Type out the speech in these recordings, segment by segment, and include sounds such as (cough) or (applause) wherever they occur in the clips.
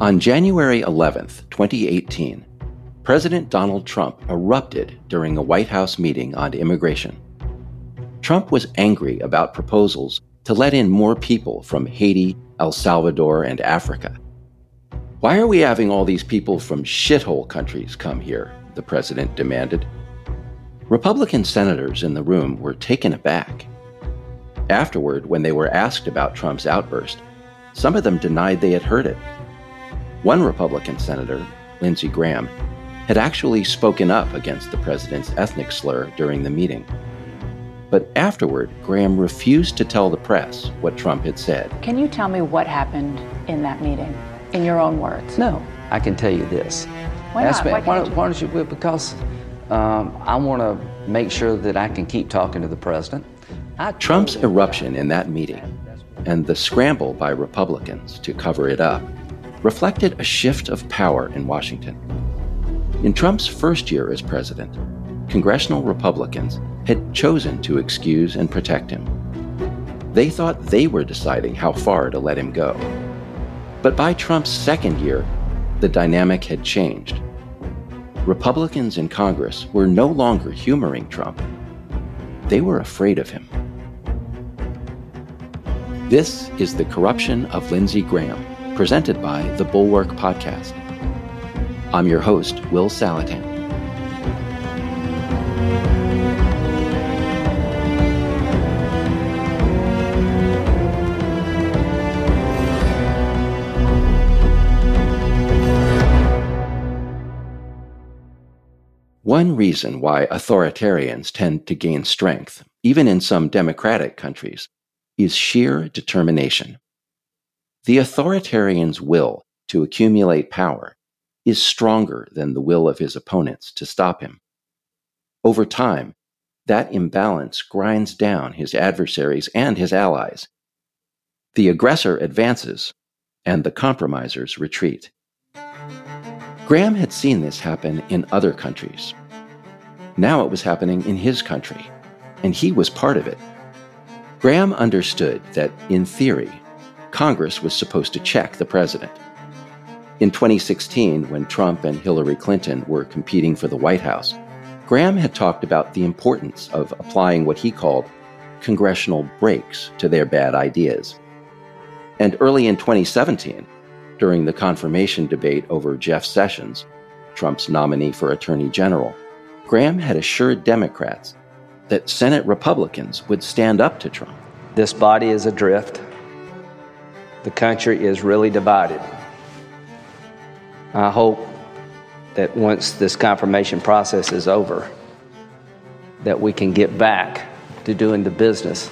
On January 11, 2018, President Donald Trump erupted during a White House meeting on immigration. Trump was angry about proposals to let in more people from Haiti, El Salvador, and Africa. Why are we having all these people from shithole countries come here? the president demanded. Republican senators in the room were taken aback. Afterward, when they were asked about Trump's outburst, some of them denied they had heard it. One Republican senator, Lindsey Graham, had actually spoken up against the president's ethnic slur during the meeting. But afterward, Graham refused to tell the press what Trump had said. Can you tell me what happened in that meeting, in your own words? No, I can tell you this. Why not? Me, why, why, don't you? why don't you? Because um, I want to make sure that I can keep talking to the president. I Trump's eruption in that meeting and the scramble by Republicans to cover it up reflected a shift of power in Washington. In Trump's first year as president, congressional Republicans had chosen to excuse and protect him. They thought they were deciding how far to let him go. But by Trump's second year, the dynamic had changed. Republicans in Congress were no longer humoring Trump, they were afraid of him. This is The Corruption of Lindsey Graham presented by the Bulwark Podcast. I'm your host, Will Saletan. One reason why authoritarians tend to gain strength, even in some democratic countries, is sheer determination. The authoritarian's will to accumulate power is stronger than the will of his opponents to stop him. Over time, that imbalance grinds down his adversaries and his allies. The aggressor advances, and the compromisers retreat. Graham had seen this happen in other countries. Now it was happening in his country, and he was part of it. Graham understood that, in theory, Congress was supposed to check the president. In 2016, when Trump and Hillary Clinton were competing for the White House, Graham had talked about the importance of applying what he called congressional brakes to their bad ideas. And early in 2017, during the confirmation debate over Jeff Sessions, Trump's nominee for Attorney General, Graham had assured Democrats that Senate Republicans would stand up to Trump. This body is adrift the country is really divided. I hope that once this confirmation process is over, that we can get back to doing the business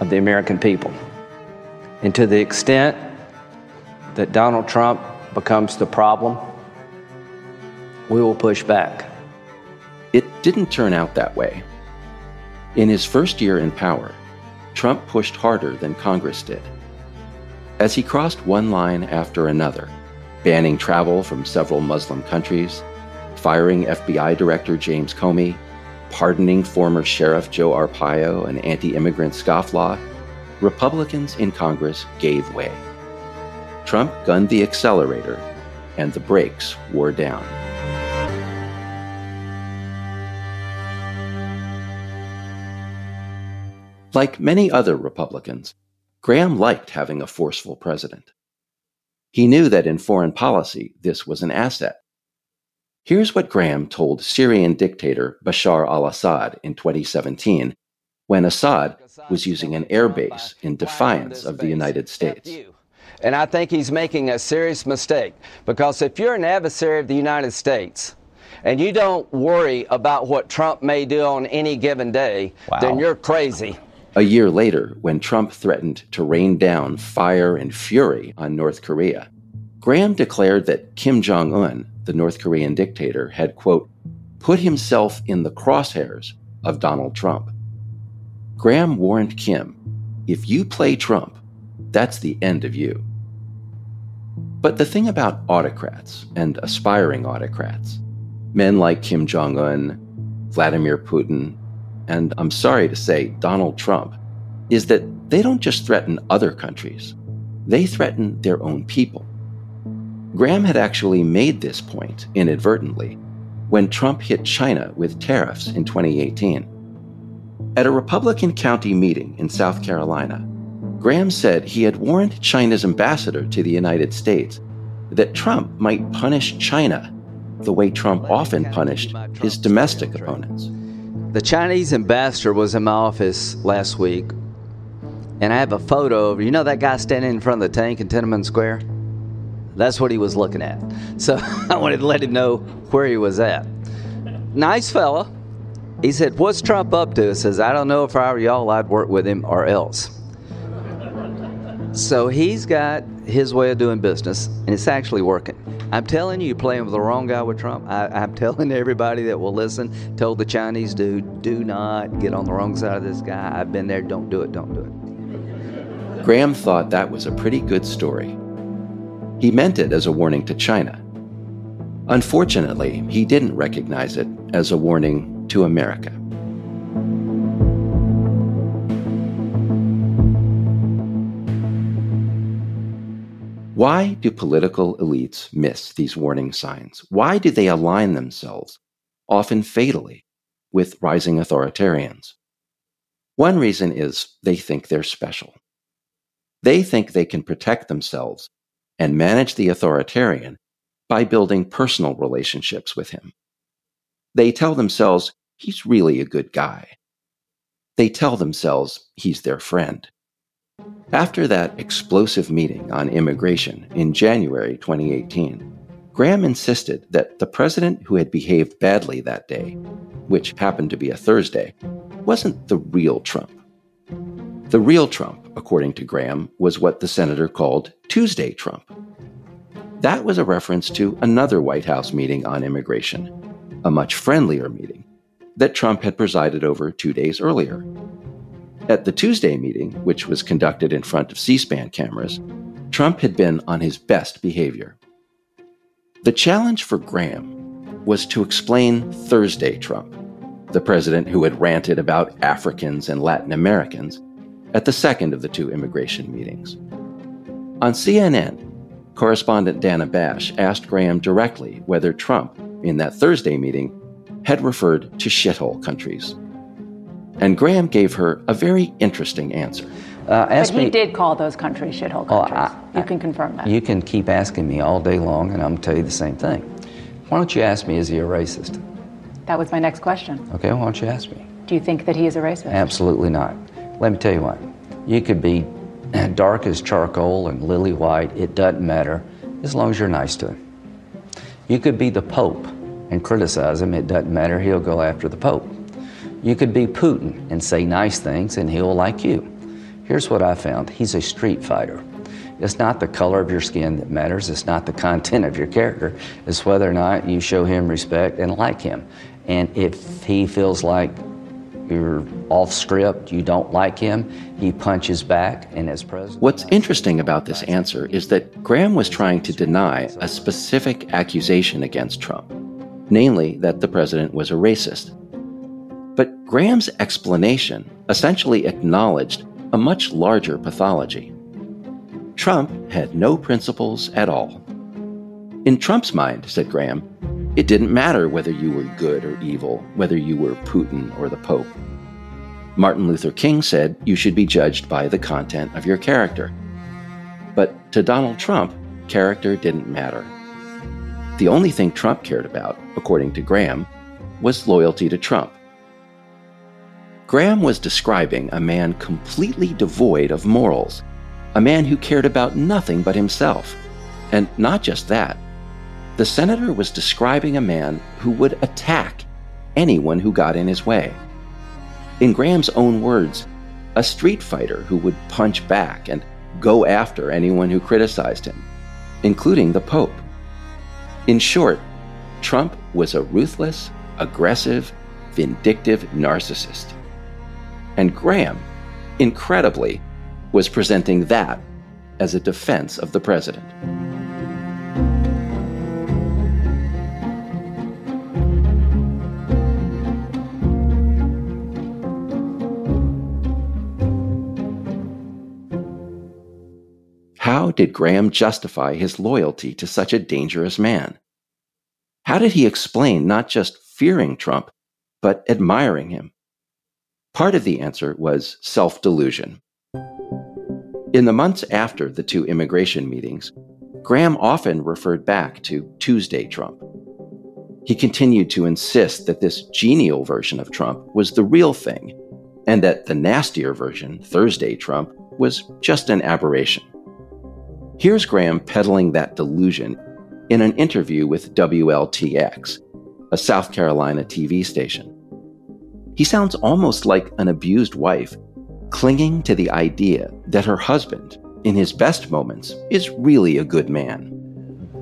of the American people. And to the extent that Donald Trump becomes the problem, we will push back. It didn't turn out that way. In his first year in power, Trump pushed harder than Congress did as he crossed one line after another, banning travel from several Muslim countries, firing FBI Director James Comey, pardoning former Sheriff Joe Arpaio an anti immigrant scofflaw, Republicans in Congress gave way. Trump gunned the accelerator, and the brakes wore down. Like many other Republicans, Graham liked having a forceful president. He knew that in foreign policy, this was an asset. Here's what Graham told Syrian dictator Bashar al Assad in 2017 when Assad was using an air base in defiance of the United States. And I think he's making a serious mistake because if you're an adversary of the United States and you don't worry about what Trump may do on any given day, wow. then you're crazy. A year later, when Trump threatened to rain down fire and fury on North Korea, Graham declared that Kim Jong un, the North Korean dictator, had, quote, put himself in the crosshairs of Donald Trump. Graham warned Kim, if you play Trump, that's the end of you. But the thing about autocrats and aspiring autocrats, men like Kim Jong un, Vladimir Putin, and I'm sorry to say, Donald Trump, is that they don't just threaten other countries, they threaten their own people. Graham had actually made this point inadvertently when Trump hit China with tariffs in 2018. At a Republican county meeting in South Carolina, Graham said he had warned China's ambassador to the United States that Trump might punish China the way Trump often punished his domestic opponents. The Chinese ambassador was in my office last week, and I have a photo of you know that guy standing in front of the tank in Tiananmen Square? That's what he was looking at. So (laughs) I wanted to let him know where he was at. Nice fella. He said, What's Trump up to? He says, I don't know if I were y'all, I'd work with him or else. So he's got his way of doing business, and it's actually working. I'm telling you, you're playing with the wrong guy with Trump. I, am (laughs) telling everybody that will listen, told the Chinese dude, do not get on the wrong side of this guy. I've been there. Don't do it. Don't do it. Graham thought that was a pretty good story. He meant it as a warning to China. Unfortunately, he didn't recognize it as a warning to America. Why do political elites miss these warning signs? Why do they align themselves, often fatally, with rising authoritarians? One reason is they think they're special. They think they can protect themselves and manage the authoritarian by building personal relationships with him. They tell themselves he's really a good guy. They tell themselves he's their friend. After that explosive meeting on immigration in January 2018, Graham insisted that the president who had behaved badly that day, which happened to be a Thursday, wasn't the real Trump. The real Trump, according to Graham, was what the senator called Tuesday Trump. That was a reference to another White House meeting on immigration, a much friendlier meeting that Trump had presided over two days earlier. At the Tuesday meeting, which was conducted in front of C SPAN cameras, Trump had been on his best behavior. The challenge for Graham was to explain Thursday Trump, the president who had ranted about Africans and Latin Americans at the second of the two immigration meetings. On CNN, correspondent Dana Bash asked Graham directly whether Trump, in that Thursday meeting, had referred to shithole countries. And Graham gave her a very interesting answer. Uh, but he me, did call those countries shithole countries. Oh, I, you can confirm that. You can keep asking me all day long, and I'm going to tell you the same thing. Why don't you ask me, is he a racist? That was my next question. Okay, why don't you ask me? Do you think that he is a racist? Absolutely not. Let me tell you what. You could be (clears throat) dark as charcoal and lily white, it doesn't matter, as long as you're nice to him. You could be the Pope and criticize him, it doesn't matter, he'll go after the Pope. You could be Putin and say nice things, and he'll like you. Here's what I found he's a street fighter. It's not the color of your skin that matters, it's not the content of your character, it's whether or not you show him respect and like him. And if he feels like you're off script, you don't like him, he punches back, and as president. What's interesting about this answer is that Graham was trying to deny a specific accusation against Trump, namely that the president was a racist. But Graham's explanation essentially acknowledged a much larger pathology. Trump had no principles at all. In Trump's mind, said Graham, it didn't matter whether you were good or evil, whether you were Putin or the Pope. Martin Luther King said you should be judged by the content of your character. But to Donald Trump, character didn't matter. The only thing Trump cared about, according to Graham, was loyalty to Trump. Graham was describing a man completely devoid of morals, a man who cared about nothing but himself. And not just that, the senator was describing a man who would attack anyone who got in his way. In Graham's own words, a street fighter who would punch back and go after anyone who criticized him, including the Pope. In short, Trump was a ruthless, aggressive, vindictive narcissist. And Graham, incredibly, was presenting that as a defense of the president. How did Graham justify his loyalty to such a dangerous man? How did he explain not just fearing Trump, but admiring him? Part of the answer was self delusion. In the months after the two immigration meetings, Graham often referred back to Tuesday Trump. He continued to insist that this genial version of Trump was the real thing, and that the nastier version, Thursday Trump, was just an aberration. Here's Graham peddling that delusion in an interview with WLTX, a South Carolina TV station. He sounds almost like an abused wife clinging to the idea that her husband, in his best moments, is really a good man.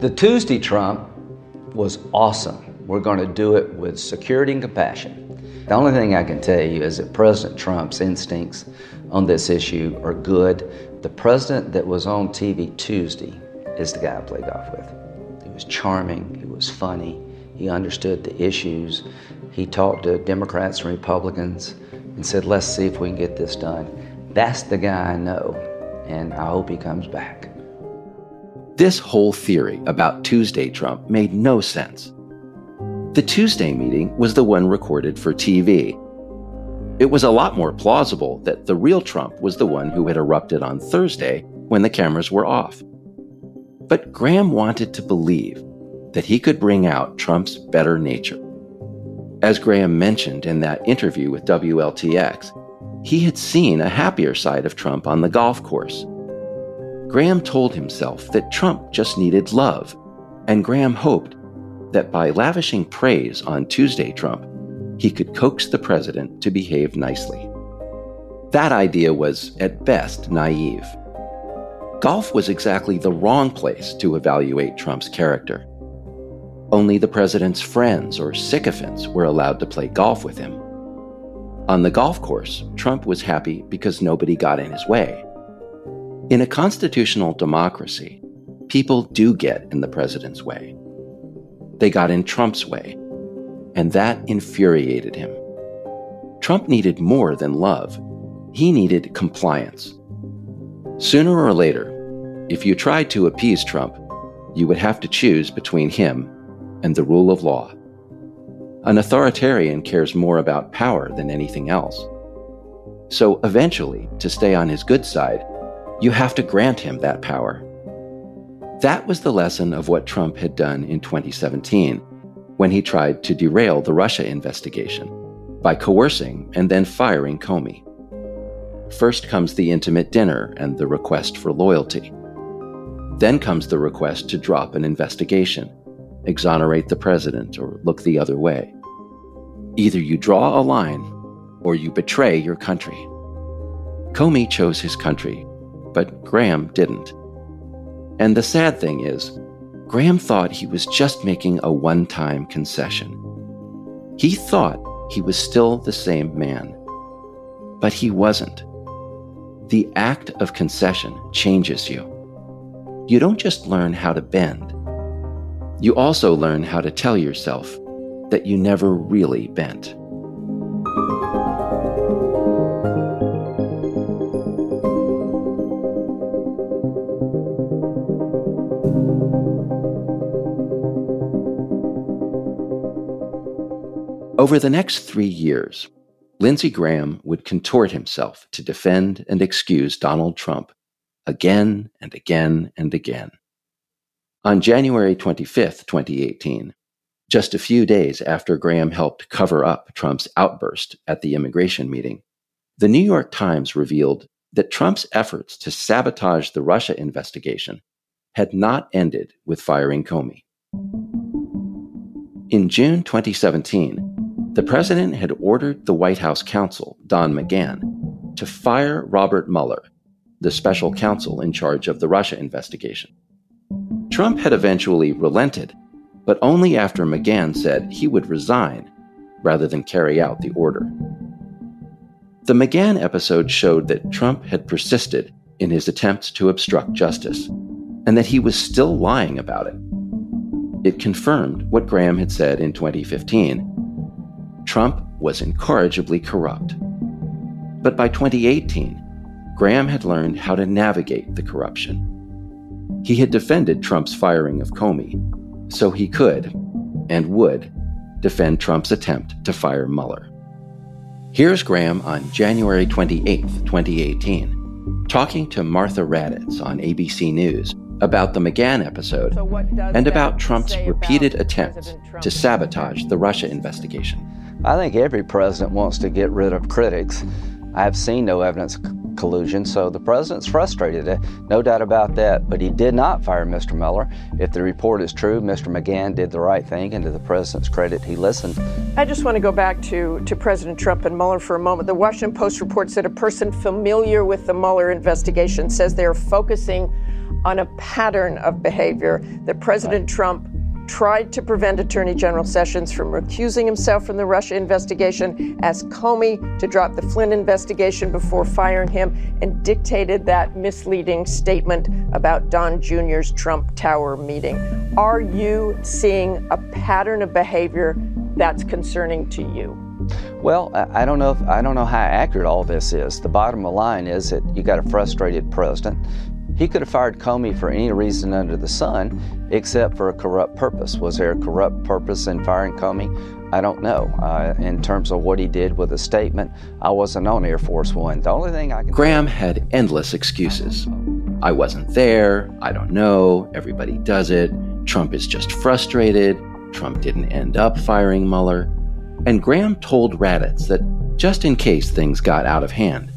The Tuesday Trump was awesome. We're going to do it with security and compassion. The only thing I can tell you is that President Trump's instincts on this issue are good. The president that was on TV Tuesday is the guy I played golf with. He was charming, he was funny, he understood the issues. He talked to Democrats and Republicans and said, let's see if we can get this done. That's the guy I know, and I hope he comes back. This whole theory about Tuesday Trump made no sense. The Tuesday meeting was the one recorded for TV. It was a lot more plausible that the real Trump was the one who had erupted on Thursday when the cameras were off. But Graham wanted to believe that he could bring out Trump's better nature. As Graham mentioned in that interview with WLTX, he had seen a happier side of Trump on the golf course. Graham told himself that Trump just needed love, and Graham hoped that by lavishing praise on Tuesday Trump, he could coax the president to behave nicely. That idea was, at best, naive. Golf was exactly the wrong place to evaluate Trump's character. Only the president's friends or sycophants were allowed to play golf with him. On the golf course, Trump was happy because nobody got in his way. In a constitutional democracy, people do get in the president's way. They got in Trump's way, and that infuriated him. Trump needed more than love, he needed compliance. Sooner or later, if you tried to appease Trump, you would have to choose between him and the rule of law. An authoritarian cares more about power than anything else. So eventually, to stay on his good side, you have to grant him that power. That was the lesson of what Trump had done in 2017 when he tried to derail the Russia investigation by coercing and then firing Comey. First comes the intimate dinner and the request for loyalty. Then comes the request to drop an investigation exonerate the president, or look the other way. Either you draw a line or you betray your country. Comey chose his country, but Graham didn't. And the sad thing is, Graham thought he was just making a one time concession. He thought he was still the same man. But he wasn't. The act of concession changes you. You don't just learn how to bend, you also learn how to tell yourself that you never really bent. Over the next three years, Lindsey Graham would contort himself to defend and excuse Donald Trump again and again and again. On January 25, 2018, just a few days after Graham helped cover up Trump's outburst at the immigration meeting, the New York Times revealed that Trump's efforts to sabotage the Russia investigation had not ended with firing Comey. In June 2017, the president had ordered the White House counsel, Don McGahn, to fire Robert Mueller, the special counsel in charge of the Russia investigation. Trump had eventually relented, but only after McGahn said he would resign rather than carry out the order. The McGahn episode showed that Trump had persisted in his attempts to obstruct justice, and that he was still lying about it. It confirmed what Graham had said in 2015 Trump was incorrigibly corrupt. But by 2018, Graham had learned how to navigate the corruption He had defended Trump's firing of Comey, so he could and would defend Trump's attempt to fire Mueller. Here's Graham on January 28, 2018, talking to Martha Raddatz on ABC News about the McGahn episode so and about Trump's repeated attempts Trump? to sabotage the Russia investigation. I think every president wants to get rid of critics. I have seen no evidence collusion, so the president's frustrated, eh? no doubt about that. But he did not fire Mr. Mueller. If the report is true, Mr. McGahn did the right thing, and to the president's credit, he listened. I just want to go back to, to President Trump and Mueller for a moment. The Washington Post reports that a person familiar with the Mueller investigation says they are focusing on a pattern of behavior that President right. Trump tried to prevent Attorney General Sessions from recusing himself from the Russia investigation, asked Comey to drop the Flynn investigation before firing him, and dictated that misleading statement about Don Jr.'s Trump Tower meeting. Are you seeing a pattern of behavior that's concerning to you? Well, I don't know if I don't know how accurate all this is. The bottom line is that you got a frustrated president he could have fired Comey for any reason under the sun except for a corrupt purpose. Was there a corrupt purpose in firing Comey? I don't know. Uh, in terms of what he did with a statement, I wasn't on Air Force One. The only thing I can. Graham had endless excuses. I wasn't there. I don't know. Everybody does it. Trump is just frustrated. Trump didn't end up firing Mueller. And Graham told Raddatz that just in case things got out of hand,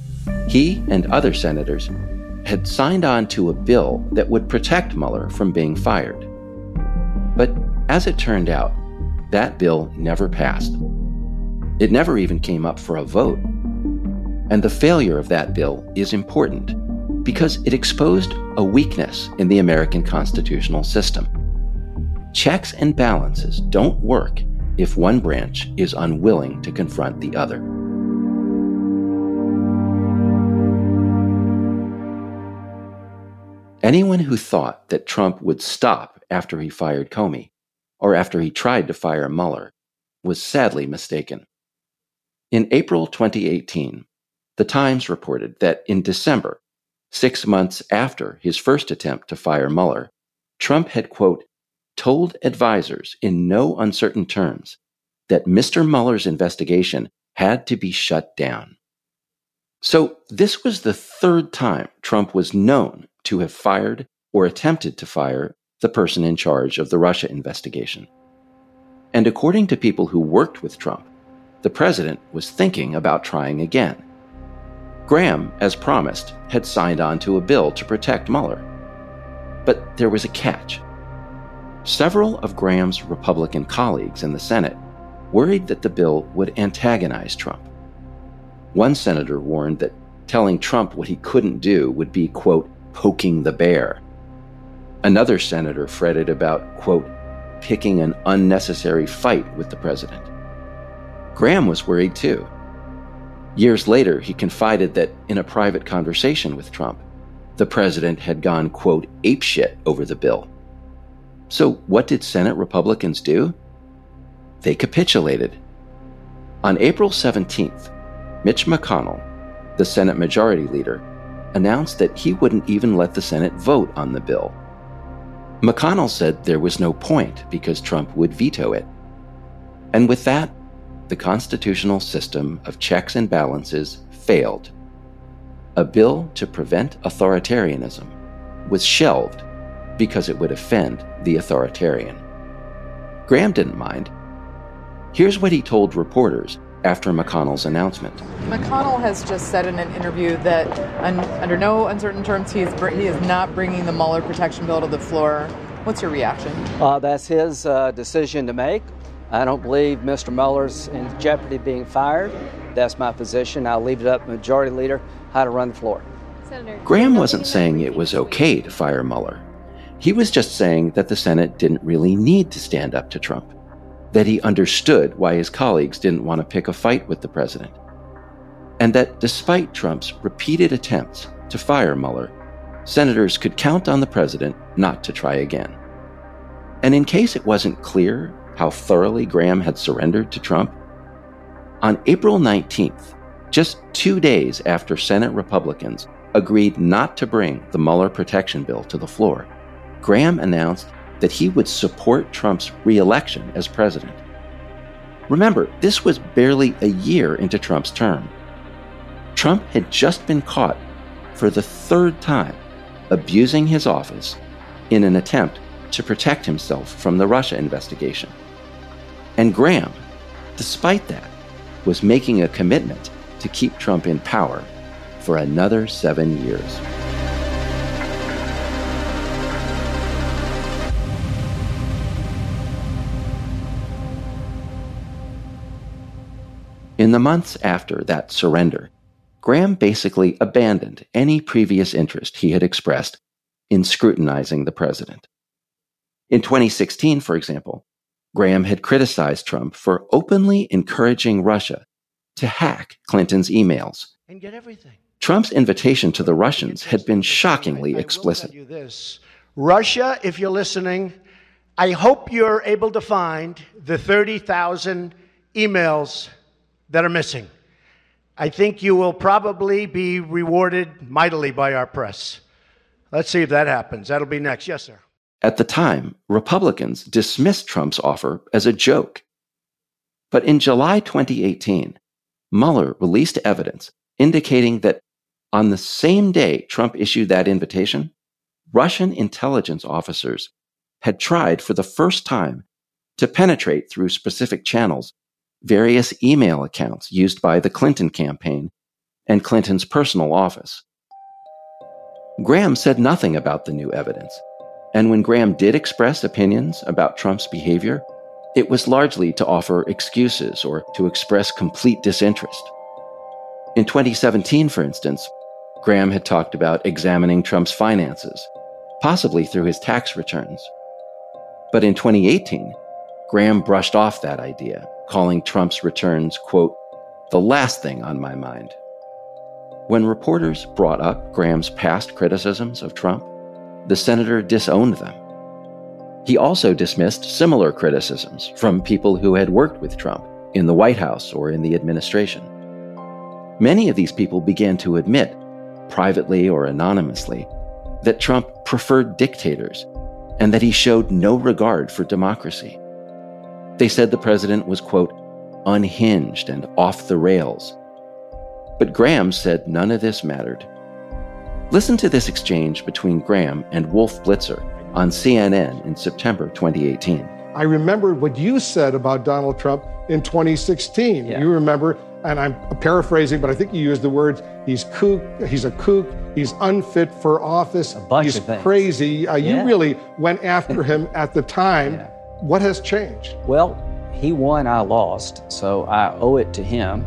he and other senators had signed on to a bill that would protect Mueller from being fired. But as it turned out, that bill never passed. It never even came up for a vote. And the failure of that bill is important because it exposed a weakness in the American constitutional system. Checks and balances don't work if one branch is unwilling to confront the other. Anyone who thought that Trump would stop after he fired Comey, or after he tried to fire Mueller, was sadly mistaken. In April 2018, The Times reported that in December, six months after his first attempt to fire Mueller, Trump had, quote, told advisers in no uncertain terms that Mr. Mueller's investigation had to be shut down. So, this was the third time Trump was known to have fired or attempted to fire the person in charge of the Russia investigation. And according to people who worked with Trump, the president was thinking about trying again. Graham, as promised, had signed on to a bill to protect Mueller. But there was a catch. Several of Graham's Republican colleagues in the Senate worried that the bill would antagonize Trump. One senator warned that telling Trump what he couldn't do would be, quote, poking the bear. Another senator fretted about, quote, picking an unnecessary fight with the president. Graham was worried too. Years later, he confided that in a private conversation with Trump, the president had gone, quote, apeshit over the bill. So, what did Senate Republicans do? They capitulated. On April 17th, Mitch McConnell, the Senate Majority Leader, announced that he wouldn't even let the Senate vote on the bill. McConnell said there was no point because Trump would veto it. And with that, the constitutional system of checks and balances failed. A bill to prevent authoritarianism was shelved because it would offend the authoritarian. Graham didn't mind. Here's what he told reporters after McConnell's announcement. McConnell has just said in an interview that, un- under no uncertain terms, he is, br- he is not bringing the Mueller protection bill to the floor. What's your reaction? Uh, that's his uh, decision to make. I don't believe Mr. Mueller's in jeopardy of being fired. That's my position. I'll leave it up to Majority Leader how to run the floor. Senator, Graham wasn't saying it was okay to fire Mueller. He was just saying that the Senate didn't really need to stand up to Trump that he understood why his colleagues didn't want to pick a fight with the president, and that despite Trump's repeated attempts to fire Mueller, senators could count on the president not to try again. And in case it wasn't clear how thoroughly Graham had surrendered to Trump, on April 19th, just two days after Senate Republicans agreed not to bring the Mueller protection bill to the floor, Graham announced that he would support Trump's reelection as president. Remember, this was barely a year into Trump's term. Trump had just been caught for the third time abusing his office in an attempt to protect himself from the Russia investigation. And Graham, despite that, was making a commitment to keep Trump in power for another seven years. In the months after that surrender, Graham basically abandoned any previous interest he had expressed in scrutinizing the president. In 2016, for example, Graham had criticized Trump for openly encouraging Russia to hack Clinton's emails. And get everything. Trump's invitation to the Russians had been shockingly explicit. Russia, if you're listening, I hope you're able to find the 30,000 emails that are missing. I think you will probably be rewarded mightily by our press. Let's see if that happens. That'll be next. Yes, sir. At the time, Republicans dismissed Trump's offer as a joke. But in July 2018, Mueller released evidence indicating that on the same day Trump issued that invitation, Russian intelligence officers had tried for the first time to penetrate through specific channels various email accounts used by the Clinton campaign and Clinton's personal office. Graham said nothing about the new evidence, and when Graham did express opinions about Trump's behavior, it was largely to offer excuses or to express complete disinterest. In 2017, for instance, Graham had talked about examining Trump's finances, possibly through his tax returns. But in 2018, Graham brushed off that idea, calling Trump's returns, quote, the last thing on my mind. When reporters brought up Graham's past criticisms of Trump, the senator disowned them. He also dismissed similar criticisms from people who had worked with Trump in the White House or in the administration. Many of these people began to admit, privately or anonymously, that Trump preferred dictators and that he showed no regard for democracy. They said the president was, quote, unhinged and off the rails. But Graham said none of this mattered. Listen to this exchange between Graham and Wolf Blitzer on CNN in September 2018. I remember what you said about Donald Trump in 2016. Yeah. You remember, and I'm paraphrasing, but I think you used the words he's kook, he's a kook, he's unfit for office, he's crazy. Uh, yeah. You really went after him at the time. Yeah. What has changed? Well, he won, I lost, so I owe it to him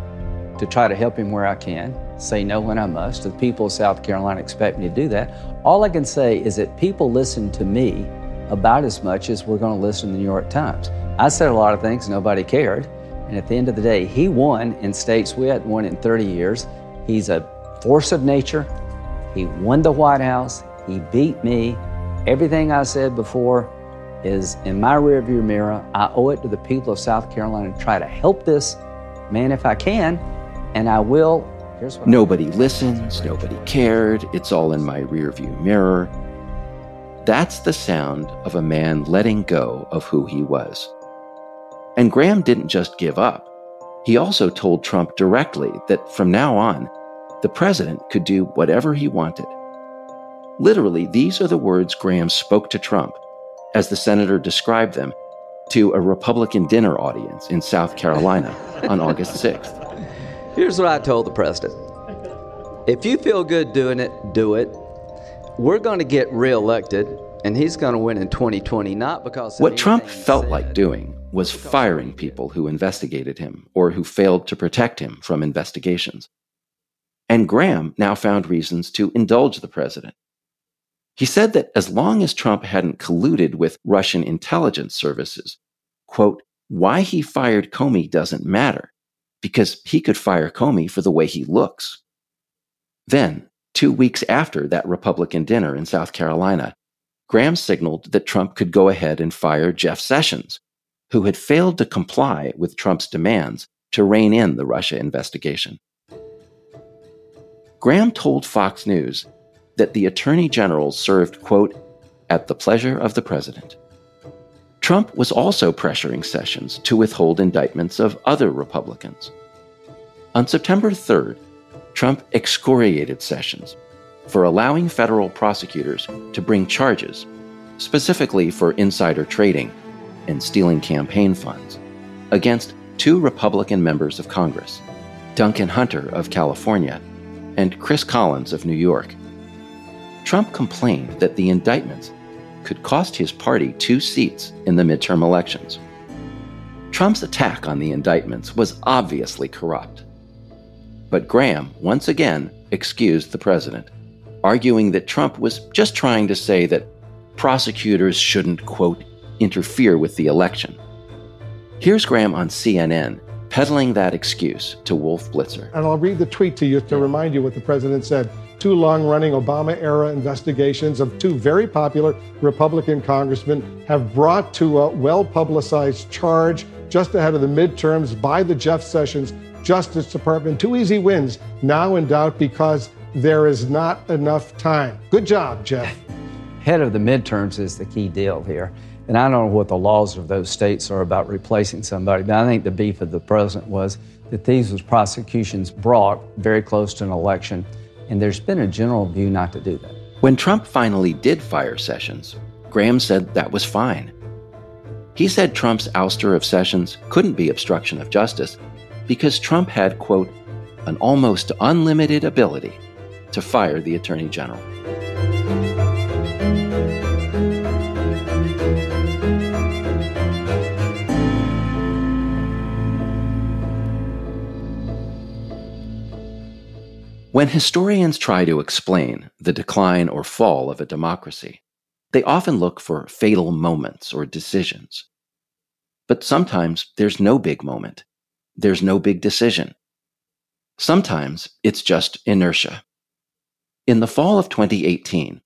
to try to help him where I can, say no when I must. The people of South Carolina expect me to do that. All I can say is that people listen to me about as much as we're going to listen to the New York Times. I said a lot of things, nobody cared. And at the end of the day, he won in states we hadn't won in 30 years. He's a force of nature. He won the White House. He beat me. Everything I said before is in my rearview mirror. I owe it to the people of South Carolina to try to help this man if I can, and I will. Here's what nobody listens, nobody cared, it's all in my rearview mirror. That's the sound of a man letting go of who he was. And Graham didn't just give up. He also told Trump directly that from now on, the president could do whatever he wanted. Literally, these are the words Graham spoke to Trump as the senator described them to a Republican dinner audience in South Carolina on August 6th. Here's what I told the president If you feel good doing it, do it. We're going to get reelected, and he's going to win in 2020, not because. What Trump felt said, like doing was firing people who investigated him or who failed to protect him from investigations. And Graham now found reasons to indulge the president he said that as long as Trump hadn't colluded with Russian intelligence services, quote, why he fired Comey doesn't matter, because he could fire Comey for the way he looks. Then, two weeks after that Republican dinner in South Carolina, Graham signaled that Trump could go ahead and fire Jeff Sessions, who had failed to comply with Trump's demands to rein in the Russia investigation. Graham told Fox News that the attorney general served, quote, at the pleasure of the president. Trump was also pressuring Sessions to withhold indictments of other Republicans. On September 3rd, Trump excoriated Sessions for allowing federal prosecutors to bring charges, specifically for insider trading and stealing campaign funds, against two Republican members of Congress, Duncan Hunter of California and Chris Collins of New York. Trump complained that the indictments could cost his party two seats in the midterm elections. Trump's attack on the indictments was obviously corrupt. But Graham once again excused the president, arguing that Trump was just trying to say that prosecutors shouldn't, quote, interfere with the election. Here's Graham on CNN peddling that excuse to Wolf Blitzer. And I'll read the tweet to you to remind you what the president said. Two long running Obama era investigations of two very popular Republican congressmen have brought to a well publicized charge just ahead of the midterms by the Jeff Sessions Justice Department. Two easy wins now in doubt because there is not enough time. Good job, Jeff. Head of the midterms is the key deal here. And I don't know what the laws of those states are about replacing somebody, but I think the beef of the president was that these was prosecutions brought very close to an election, and there's been a general view not to do that. When Trump finally did fire Sessions, Graham said that was fine. He said Trump's ouster of Sessions couldn't be obstruction of justice because Trump had, quote, an almost unlimited ability to fire the Attorney General. When historians try to explain the decline or fall of a democracy, they often look for fatal moments or decisions. But sometimes there's no big moment. There's no big decision. Sometimes it's just inertia. In the fall of 2018,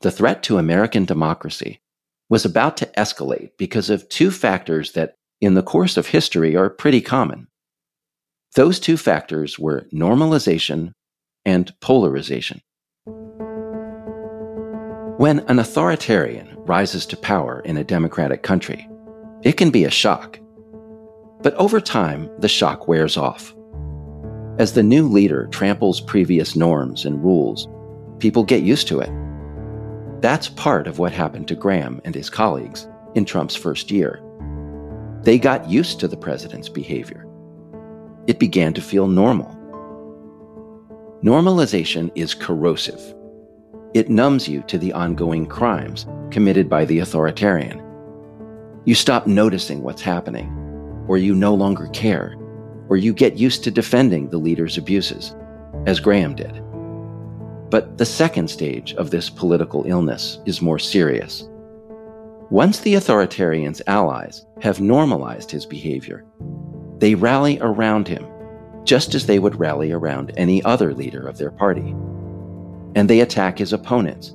the threat to American democracy was about to escalate because of two factors that, in the course of history, are pretty common. Those two factors were normalization and polarization. When an authoritarian rises to power in a democratic country, it can be a shock. But over time, the shock wears off. As the new leader tramples previous norms and rules, people get used to it. That's part of what happened to Graham and his colleagues in Trump's first year. They got used to the president's behavior. It began to feel normal. Normalization is corrosive. It numbs you to the ongoing crimes committed by the authoritarian. You stop noticing what's happening, or you no longer care, or you get used to defending the leader's abuses, as Graham did. But the second stage of this political illness is more serious. Once the authoritarian's allies have normalized his behavior, they rally around him just as they would rally around any other leader of their party. And they attack his opponents,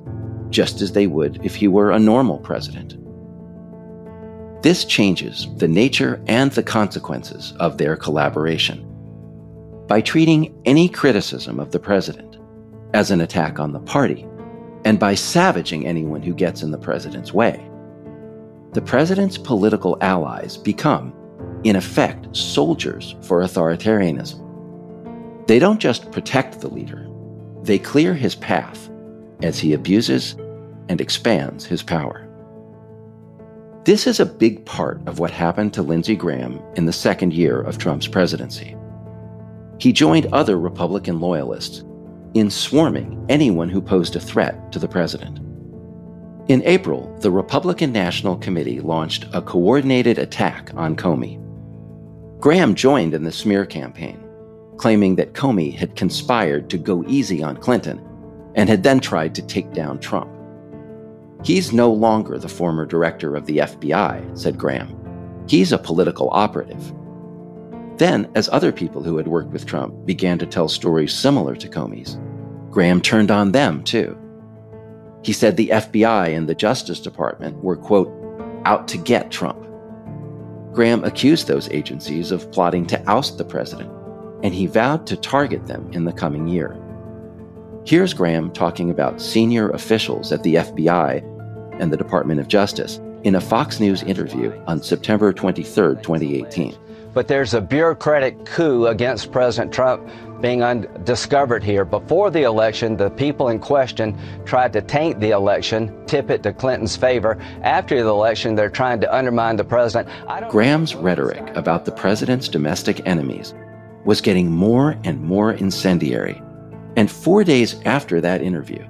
just as they would if he were a normal president. This changes the nature and the consequences of their collaboration. By treating any criticism of the president as an attack on the party, and by savaging anyone who gets in the president's way, the president's political allies become, in effect, soldiers for authoritarianism. They don't just protect the leader, they clear his path as he abuses and expands his power. This is a big part of what happened to Lindsey Graham in the second year of Trump's presidency. He joined other Republican loyalists in swarming anyone who posed a threat to the president. In April, the Republican National Committee launched a coordinated attack on Comey. Graham joined in the smear campaign, claiming that Comey had conspired to go easy on Clinton and had then tried to take down Trump. He's no longer the former director of the FBI, said Graham. He's a political operative. Then, as other people who had worked with Trump began to tell stories similar to Comey's, Graham turned on them too. He said the FBI and the Justice Department were, quote, out to get Trump. Graham accused those agencies of plotting to oust the president and he vowed to target them in the coming year. Here's Graham talking about senior officials at the FBI and the Department of Justice in a Fox News interview on September 23, 2018. But there's a bureaucratic coup against President Trump being undiscovered here. Before the election, the people in question tried to taint the election, tip it to Clinton's favor. After the election, they're trying to undermine the president. Graham's rhetoric about the president's domestic enemies was getting more and more incendiary. And four days after that interview,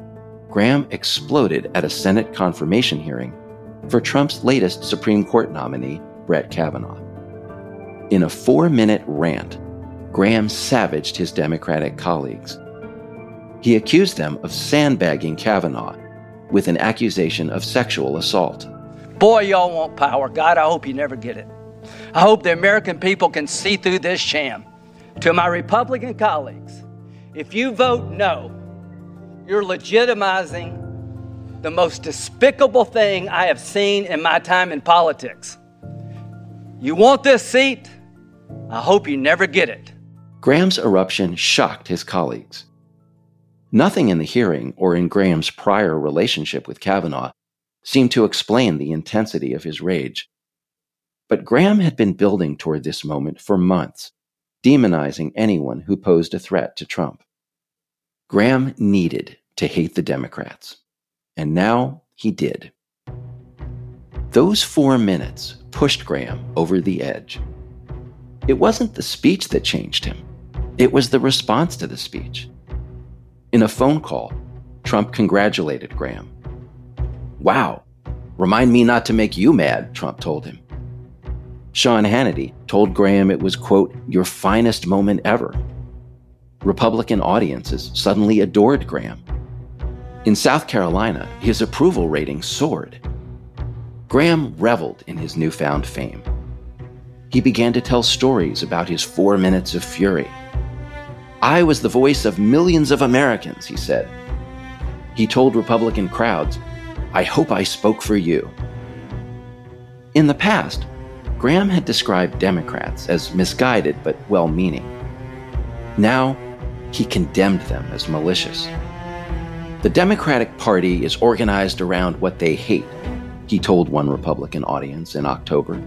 Graham exploded at a Senate confirmation hearing for Trump's latest Supreme Court nominee, Brett Kavanaugh. In a four minute rant, Graham savaged his Democratic colleagues. He accused them of sandbagging Kavanaugh with an accusation of sexual assault. Boy, y'all want power. God, I hope you never get it. I hope the American people can see through this sham. To my Republican colleagues, if you vote no, you're legitimizing the most despicable thing I have seen in my time in politics. You want this seat? I hope you never get it. Graham's eruption shocked his colleagues. Nothing in the hearing or in Graham's prior relationship with Kavanaugh seemed to explain the intensity of his rage. But Graham had been building toward this moment for months, demonizing anyone who posed a threat to Trump. Graham needed to hate the Democrats, and now he did. Those four minutes pushed Graham over the edge. It wasn't the speech that changed him. It was the response to the speech. In a phone call, Trump congratulated Graham. Wow, remind me not to make you mad, Trump told him. Sean Hannity told Graham it was, quote, your finest moment ever. Republican audiences suddenly adored Graham. In South Carolina, his approval rating soared. Graham reveled in his newfound fame. He began to tell stories about his four minutes of fury I was the voice of millions of Americans, he said. He told Republican crowds, I hope I spoke for you. In the past, Graham had described Democrats as misguided but well meaning. Now, he condemned them as malicious. The Democratic Party is organized around what they hate, he told one Republican audience in October.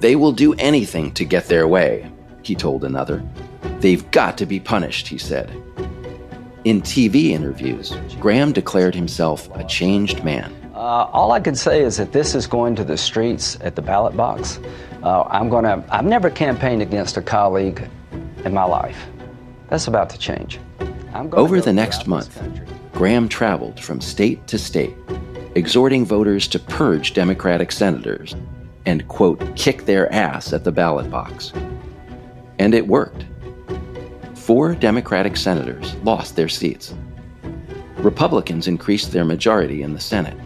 They will do anything to get their way, he told another. They've got to be punished, he said. In TV interviews, Graham declared himself a changed man. Uh, all I can say is that this is going to the streets at the ballot box. Uh, I'm going to. I've never campaigned against a colleague in my life. That's about to change. Over the next month, Graham traveled from state to state, exhorting voters to purge Democratic senators and, quote, kick their ass at the ballot box. And it worked four Democratic senators lost their seats. Republicans increased their majority in the Senate.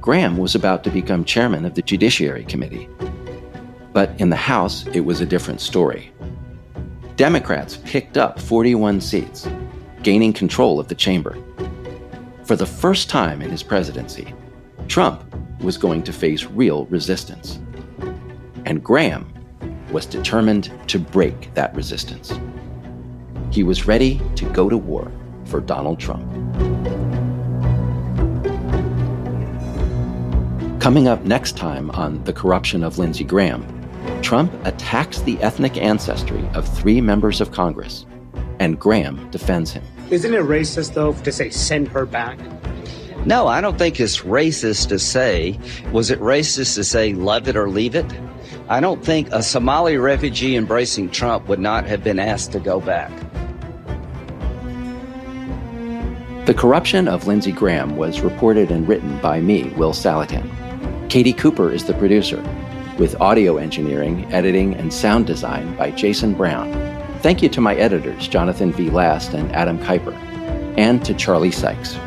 Graham was about to become chairman of the Judiciary Committee. But in the House, it was a different story. Democrats picked up 41 seats, gaining control of the chamber. For the first time in his presidency, Trump was going to face real resistance. And Graham was determined to break that resistance. He was ready to go to war for Donald Trump. Coming up next time on The Corruption of Lindsey Graham, Trump attacks the ethnic ancestry of three members of Congress, and Graham defends him. Isn't it racist, though, to say send her back? No, I don't think it's racist to say. Was it racist to say love it or leave it? I don't think a Somali refugee embracing Trump would not have been asked to go back. The Corruption of Lindsey Graham was reported and written by me, Will Saletan. Katie Cooper is the producer, with audio engineering, editing, and sound design by Jason Brown. Thank you to my editors, Jonathan V. Last and Adam Keiper, and to Charlie Sykes.